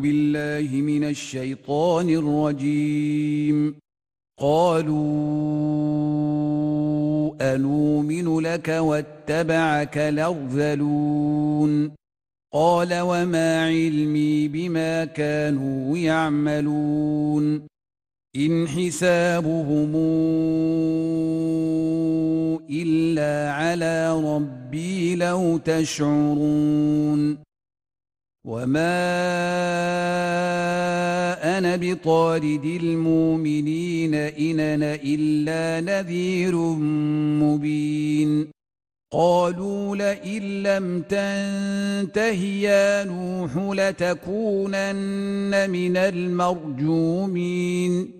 بالله من الشيطان الرجيم. قالوا أنؤمن لك واتبعك الأرذلون. قال وما علمي بما كانوا يعملون. إن حسابهم إلا على ربي لو تشعرون. وما أنا بطارد المؤمنين إن أنا إلا نذير مبين قالوا لئن لم تنته يا نوح لتكونن من المرجومين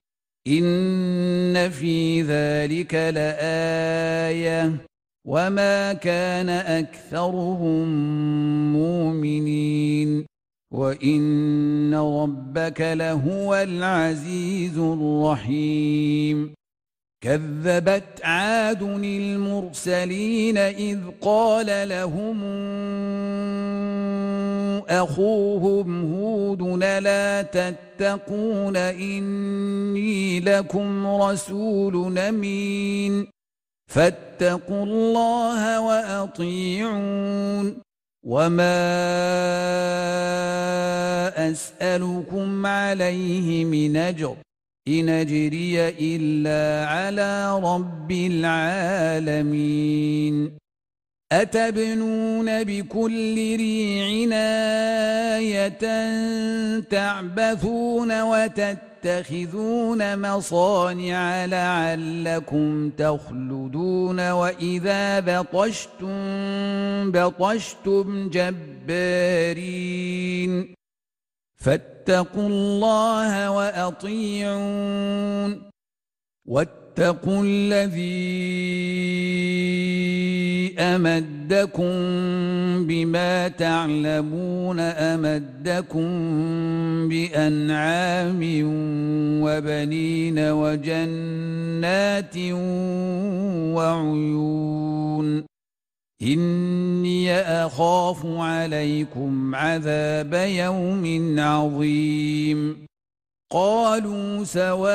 إن في ذلك لآية وما كان أكثرهم مؤمنين وإن ربك لهو العزيز الرحيم كذبت عاد المرسلين إذ قال لهم أخوهم هود لا تتقون إني لكم رسول أمين فاتقوا الله وأطيعون وما أسألكم عليه من أجر إن أجري إلا على رب العالمين. أتبنون بكل ريع آية تعبثون وتتخذون مصانع لعلكم تخلدون وإذا بطشتم بطشتم جبارين. فاتقوا الله وأطيعون واتقوا الذي أمدكم بما تعلمون أمدكم بأنعام وبنين وجنات وعيون إني أخاف عليكم عذاب يوم عظيم. قالوا سواء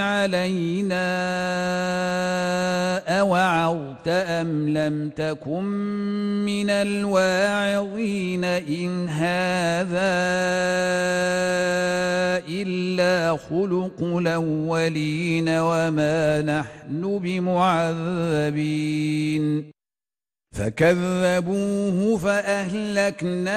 علينا أوعظت أم لم تكن من الواعظين إن هذا إلا خلق الأولين وما نحن بمعذبين. فكذبوه فأهلكناهم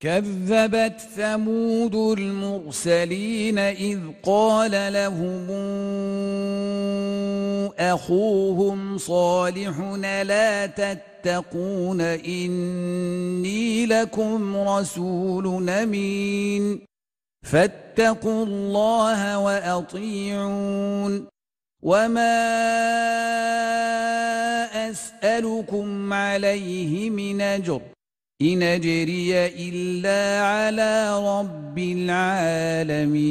كذبت ثمود المرسلين إذ قال لهم أخوهم صالح لا تتقون إني لكم رسول أمين فاتقوا الله وأطيعون وما أسألكم عليه من أجر إن أجري إلا على رب العالمين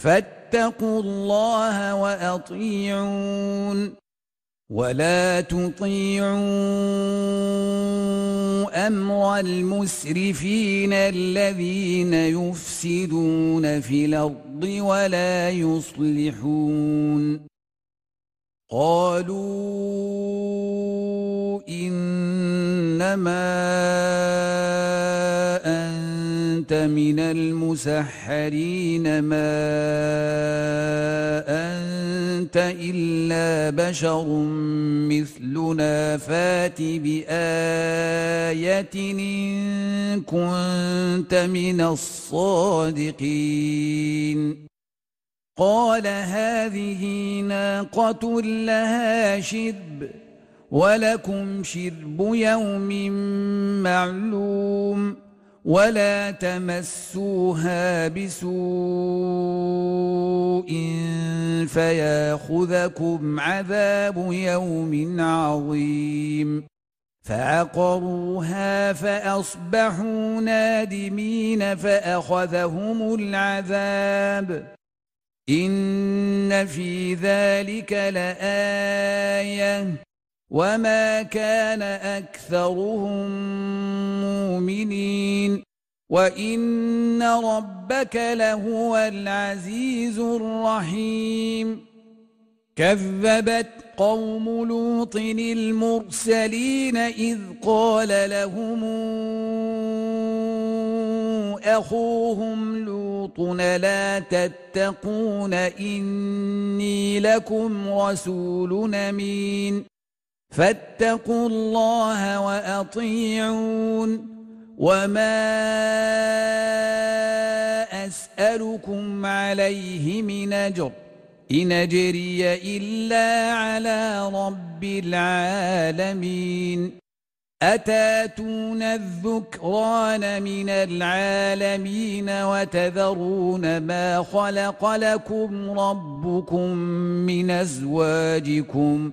فاتقوا الله وأطيعون ولا تطيعوا أمر المسرفين الذين يفسدون في الأرض ولا يصلحون قالوا إنما أنت من المسحرين ما أنت إلا بشر مثلنا. فات بآية إن كنت من الصادقين. قال هذه ناقة لها شرب ولكم شرب يوم معلوم. ولا تمسوها بسوء فياخذكم عذاب يوم عظيم فعقروها فاصبحوا نادمين فاخذهم العذاب إن في ذلك لآية وما كان أكثرهم مؤمنين وإن ربك لهو العزيز الرحيم كذبت قوم لوط المرسلين إذ قال لهم أخوهم لوط لا تتقون إني لكم رسول أمين فاتقوا الله وأطيعون وما أسألكم عليه من أجر إن أجري إلا على رب العالمين أتاتون الذكران من العالمين وتذرون ما خلق لكم ربكم من أزواجكم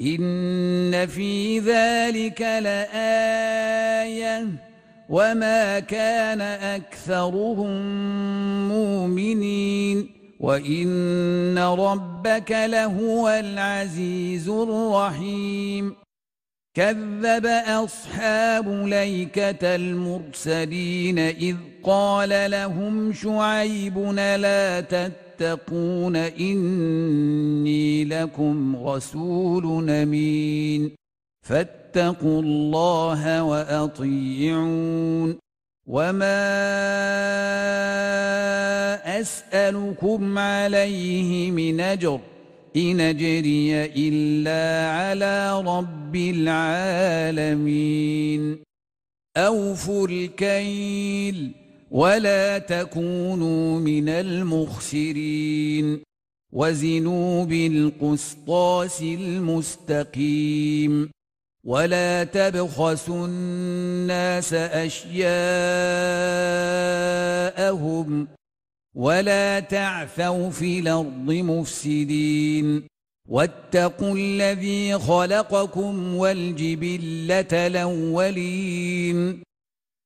إن في ذلك لآية وما كان أكثرهم مؤمنين وإن ربك لهو العزيز الرحيم. كذب أصحاب ليكة المرسلين إذ قال لهم شعيب لا تتقون إني لكم رسول أمين. فاتقوا الله وأطيعون. وما أسألكم عليه من أجر. إن أجري إلا على رب العالمين. أوفوا الكيل. ولا تكونوا من المخسرين. وزنوا بالقسطاس المستقيم. ولا تبخسوا الناس أشياءهم. ولا تعثوا في الأرض مفسدين. واتقوا الذي خلقكم والجبلة الأولين.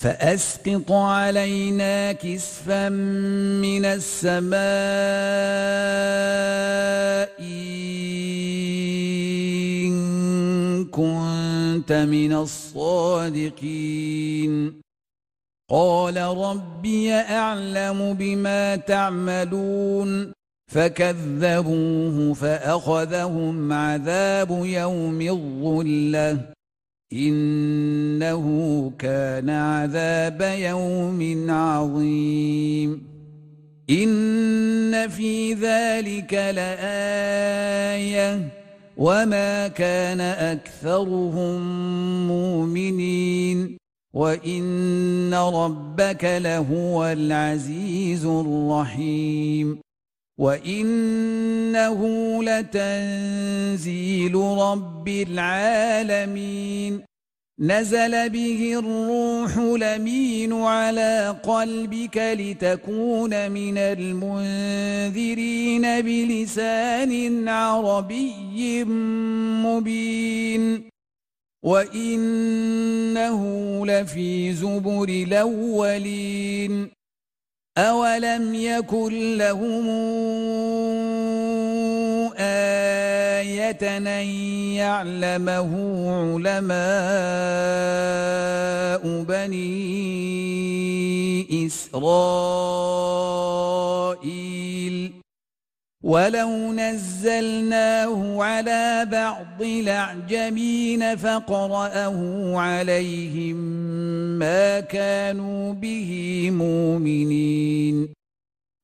فأسقط علينا كسفا من السماء إن كنت من الصادقين. قال ربي أعلم بما تعملون. فكذبوه فأخذهم عذاب يوم الظلة. إنه كان عذاب يوم عظيم. إن في ذلك لآية. وما كان أكثرهم مؤمنين. وإن ربك لهو العزيز الرحيم. وإنه لتنزيل رب العالمين نزل به الروح لمين على قلبك لتكون من المنذرين بلسان عربي مبين وإنه لفي زبر الأولين أولم يكن لهم آية أن يعلمه علماء بني إسرائيل ولو نزلناه على بعض الأعجمين فقرأه عليهم ما كانوا به مؤمنين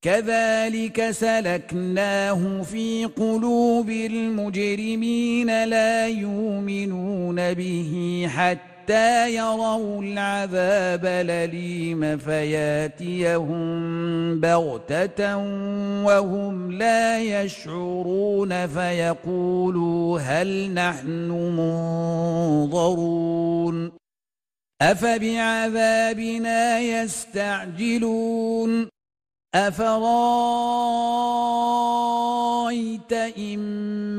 كذلك سلكناه في قلوب المجرمين لا يؤمنون به حتى حتى يروا العذاب الأليم فياتيهم بغتة وهم لا يشعرون فيقولوا هل نحن منظرون أفبعذابنا يستعجلون أفرأيت إن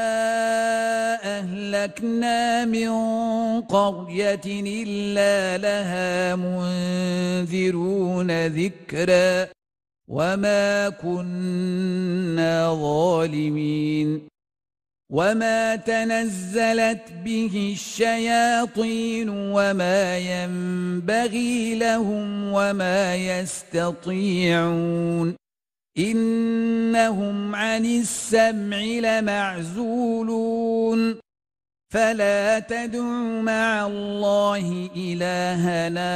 أهلكنا من قرية إلا لها منذرون ذكرا وما كنا ظالمين وما تنزلت به الشياطين وما ينبغي لهم وما يستطيعون إنهم عن السمع لمعزولون فلا تدع مع الله إلهنا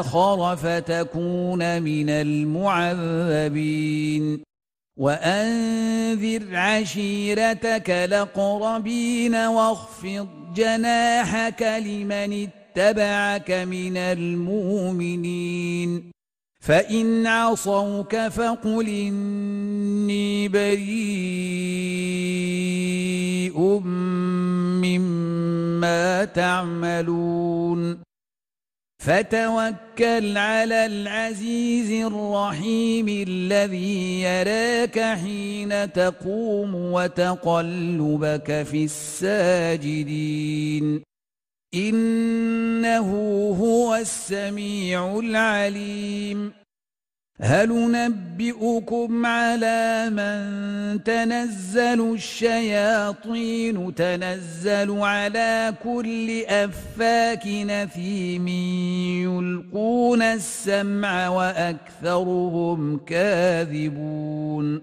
آخر فتكون من المعذبين وأنذر عشيرتك لقربين واخفض جناحك لمن اتبعك من المؤمنين فإن عصوك فقل إني بريء مما تعملون فتوكل على العزيز الرحيم الذي يراك حين تقوم وتقلبك في الساجدين إنه هو السميع العليم. هل نبئكم على من تنزل الشياطين؟ تنزل على كل أفاك نثيم يلقون السمع وأكثرهم كاذبون.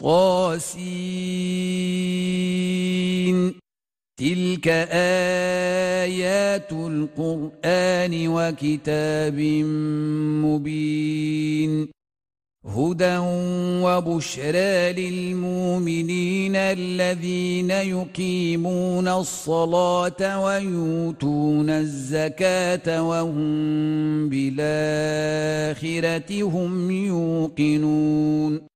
طاسين تلك آيات القرآن وكتاب مبين. هدى وبشرى للمؤمنين الذين يقيمون الصلاة ويؤتون الزكاة وهم بالآخرة هم يوقنون.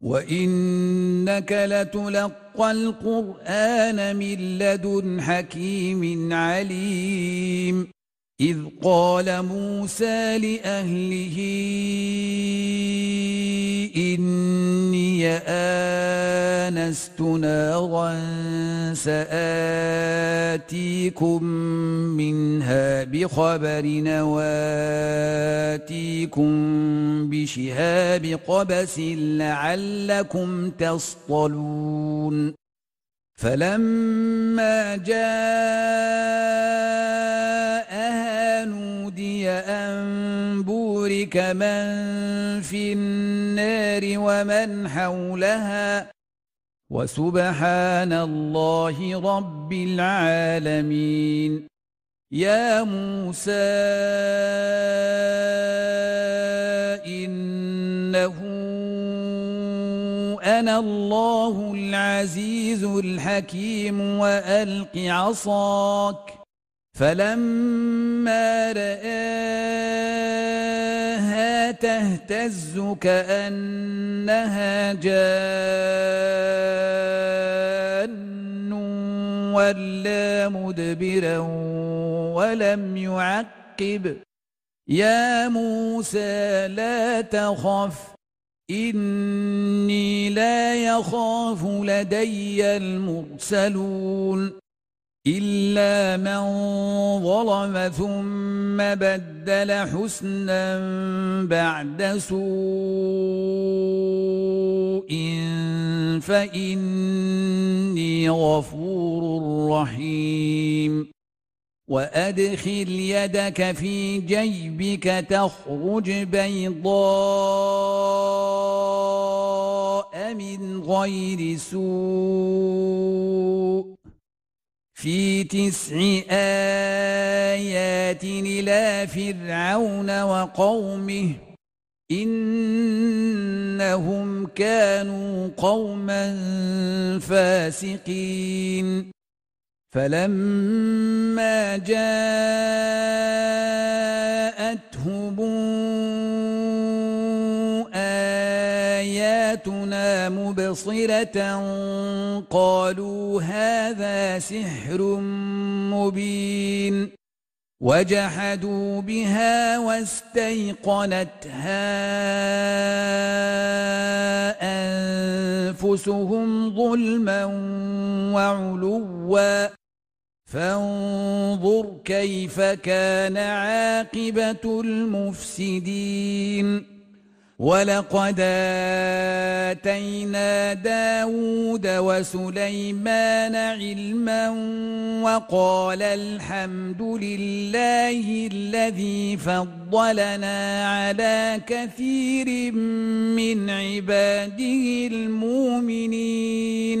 وإنك لتلقى القرآن من لدن حكيم عليم إذ قال موسى لأهله إني آنست نارا سآتيكم منها بخبر نواتيكم بشهاب قبس لعلكم تصطلون فلما جاءها نودي أن بورك من في النار ومن حولها. وسبحان الله رب العالمين. يا موسى إنه أنا الله العزيز الحكيم وألق عصاك. فلما رآها تهتز كأنها جان ولا مدبرا ولم يعقب. يا موسى لا تخف. إني لا يخاف لدي المرسلون إلا من ظلم ثم بدل حسنا بعد سوء فإني غفور رحيم. وأدخل يدك في جيبك تخرج بيضاء من غير سوء. في تسع آيات إلى فرعون وقومه إنهم كانوا قوما فاسقين. فلما جاءتهم مبصرة قالوا هذا سحر مبين وجحدوا بها واستيقنتها أنفسهم ظلما وعلوا. فانظر كيف كان عاقبة المفسدين. ولقد آتينا داود وسليمان علما وقال الحمد لله الذي فضلنا على كثير من عباده المؤمنين.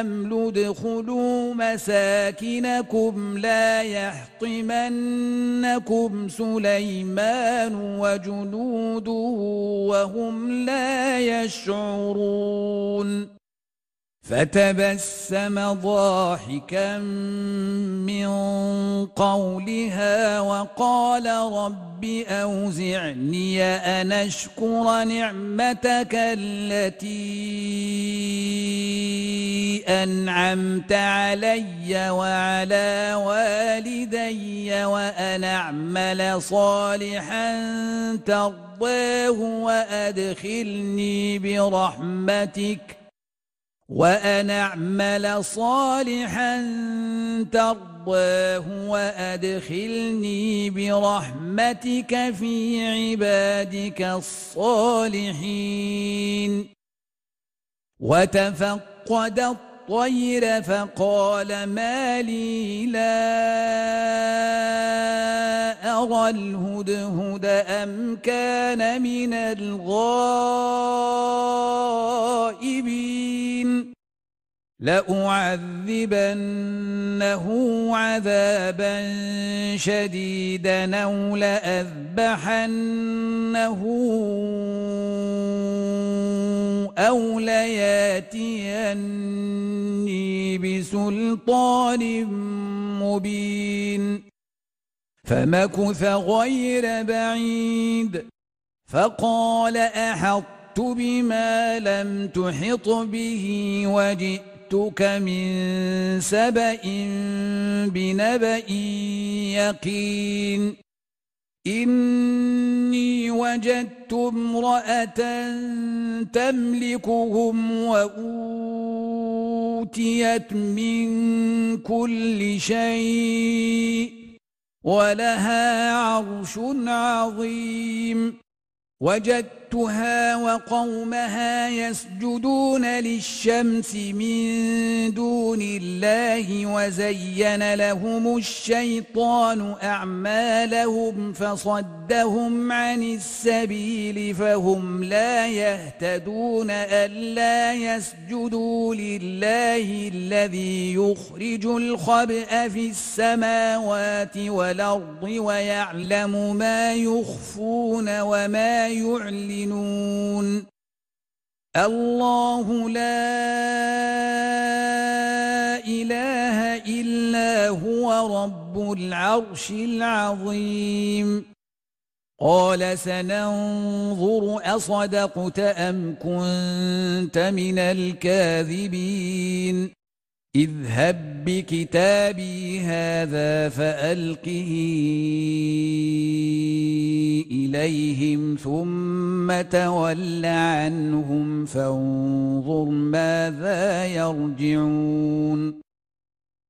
النمل ادخلوا مساكنكم لا يحطمنكم سليمان وجنوده وهم لا يشعرون فتبسم ضاحكا من قولها وقال رب أوزعني أن أشكر نعمتك التي أنعمت علي وعلى والدي وأن أعمل صالحا ترضاه وأدخلني برحمتك وأن أعمل صالحا ترضاه وأدخلني برحمتك في عبادك الصالحين. وتفقد الطير فقال ما لي لا أرى الهدهد أم كان من الغائبين. لأعذبنه عذابا شديدا أو لأذبحنه أو لياتيني بسلطان مبين. فمكث غير بعيد. فقال أحطت بما لم تحط به وجئتك من سبأ بنبأ يقين. إني وجدت امرأة تملكهم وأوتيت من كل شيء ولها عرش عظيم. وجدتها وقومها يسجدون للشمس من دون الله وزين لهم الشيطان أعمالهم فصدهم عن السبيل فهم لا يهتدون ألا يسجدوا لله الذي يخرج الخبأ في السماوات والأرض ويعلم ما يخفون وما يعلنون الله لا إله إلا هو رب العرش العظيم. قال سننظر أصدقت أم كنت من الكاذبين. اذهب بكتابي هذا فألقه إليهم ثم تول عنهم فانظر ماذا يرجعون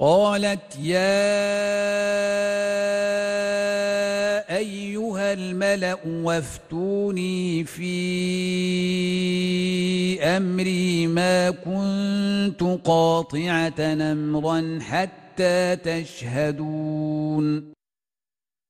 قالت يا أيها الملأ وافتوني في أمري ما كنت قاطعة أمرا حتى حتى تشهدون.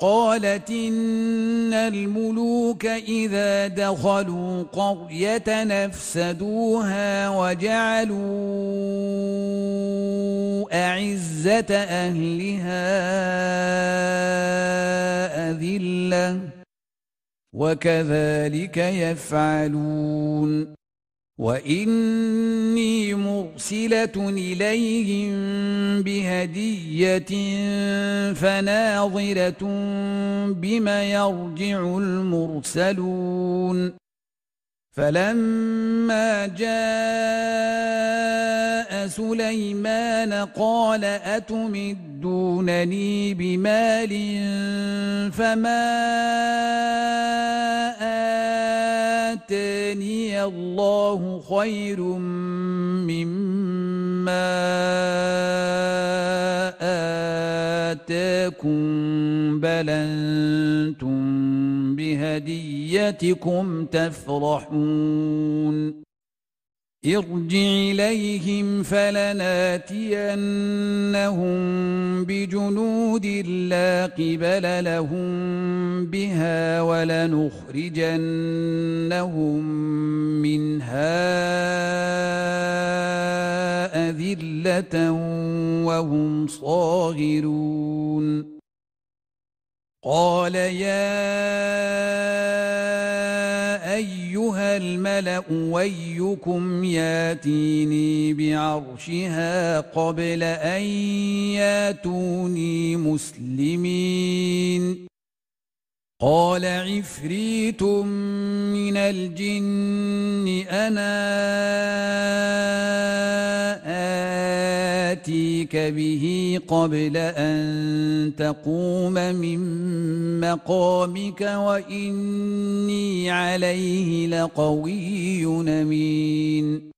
قالت إن الملوك إذا دخلوا قرية نفسدوها وجعلوا أعزة أهلها أذلة وكذلك يفعلون واني مرسله اليهم بهديه فناظره بم يرجع المرسلون فلما جاء سليمان قال اتمدونني بمال فما آتاني الله خير مما آتاكم بل أنتم بهديتكم تفرحون. ارجع إليهم فلناتينهم بجنود لا قبل لهم بها ولنخرجنهم منها أذلة وهم صاغرون. قال يا أيها الملأ ويكم ياتيني بعرشها قبل أن ياتوني مسلمين. قال عفريت من الجن أنا آتيك به قبل أن تقوم من مقامك وإني عليه لقوي أمين.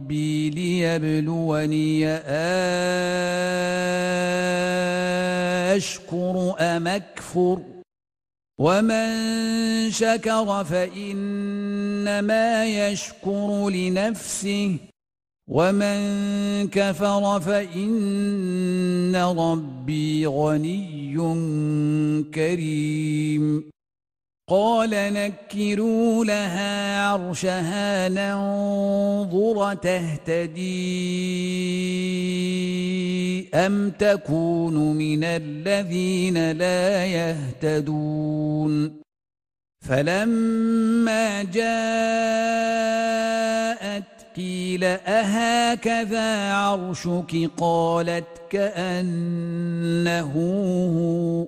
ليبلوني أشكر أم أكفر ومن شكر فإنما يشكر لنفسه ومن كفر فإن ربي غني كريم قال نكروا لها عرشها ننظر تهتدي. أم تكون من الذين لا يهتدون؟ فلما جاءت قيل أهكذا عرشك؟ قالت كأنه هو.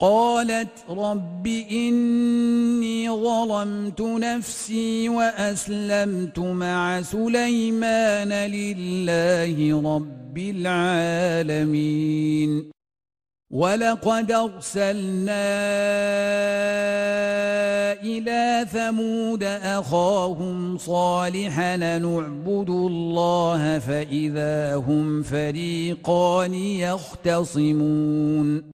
قالت رب إني ظلمت نفسي وأسلمت مع سليمان لله رب العالمين. ولقد أرسلنا إلى ثمود أخاهم صالحا نعبد الله فإذا هم فريقان يختصمون.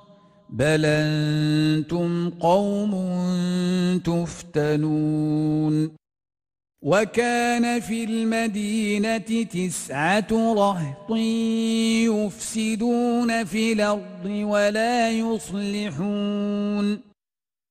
بل أنتم قوم تفتنون وكان في المدينة تسعه رهط يفسدون في الأرض ولا يصلحون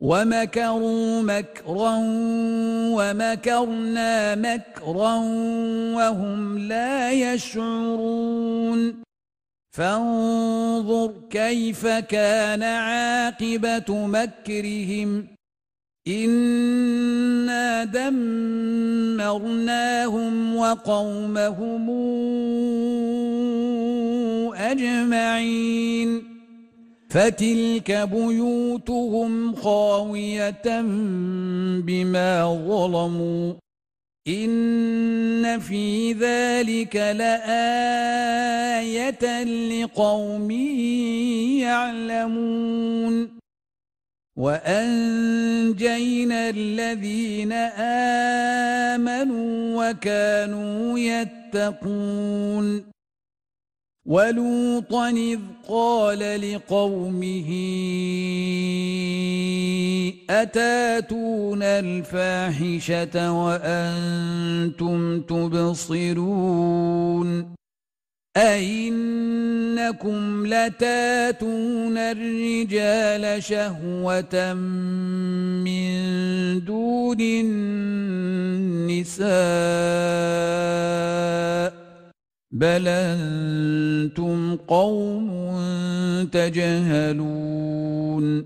ومكروا مكرا ومكرنا مكرا وهم لا يشعرون. فانظر كيف كان عاقبة مكرهم. إنا دمرناهم وقومهم أجمعين. فتلك بيوتهم خاوية بما ظلموا إن في ذلك لآية لقوم يعلمون وأنجينا الذين آمنوا وكانوا يتقون ولوطا إذ قال لقومه أتاتون الفاحشة وأنتم تبصرون أئنكم لتاتون الرجال شهوة من دون النساء بل أنتم قوم تجهلون.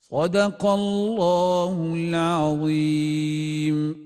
صدق الله العظيم.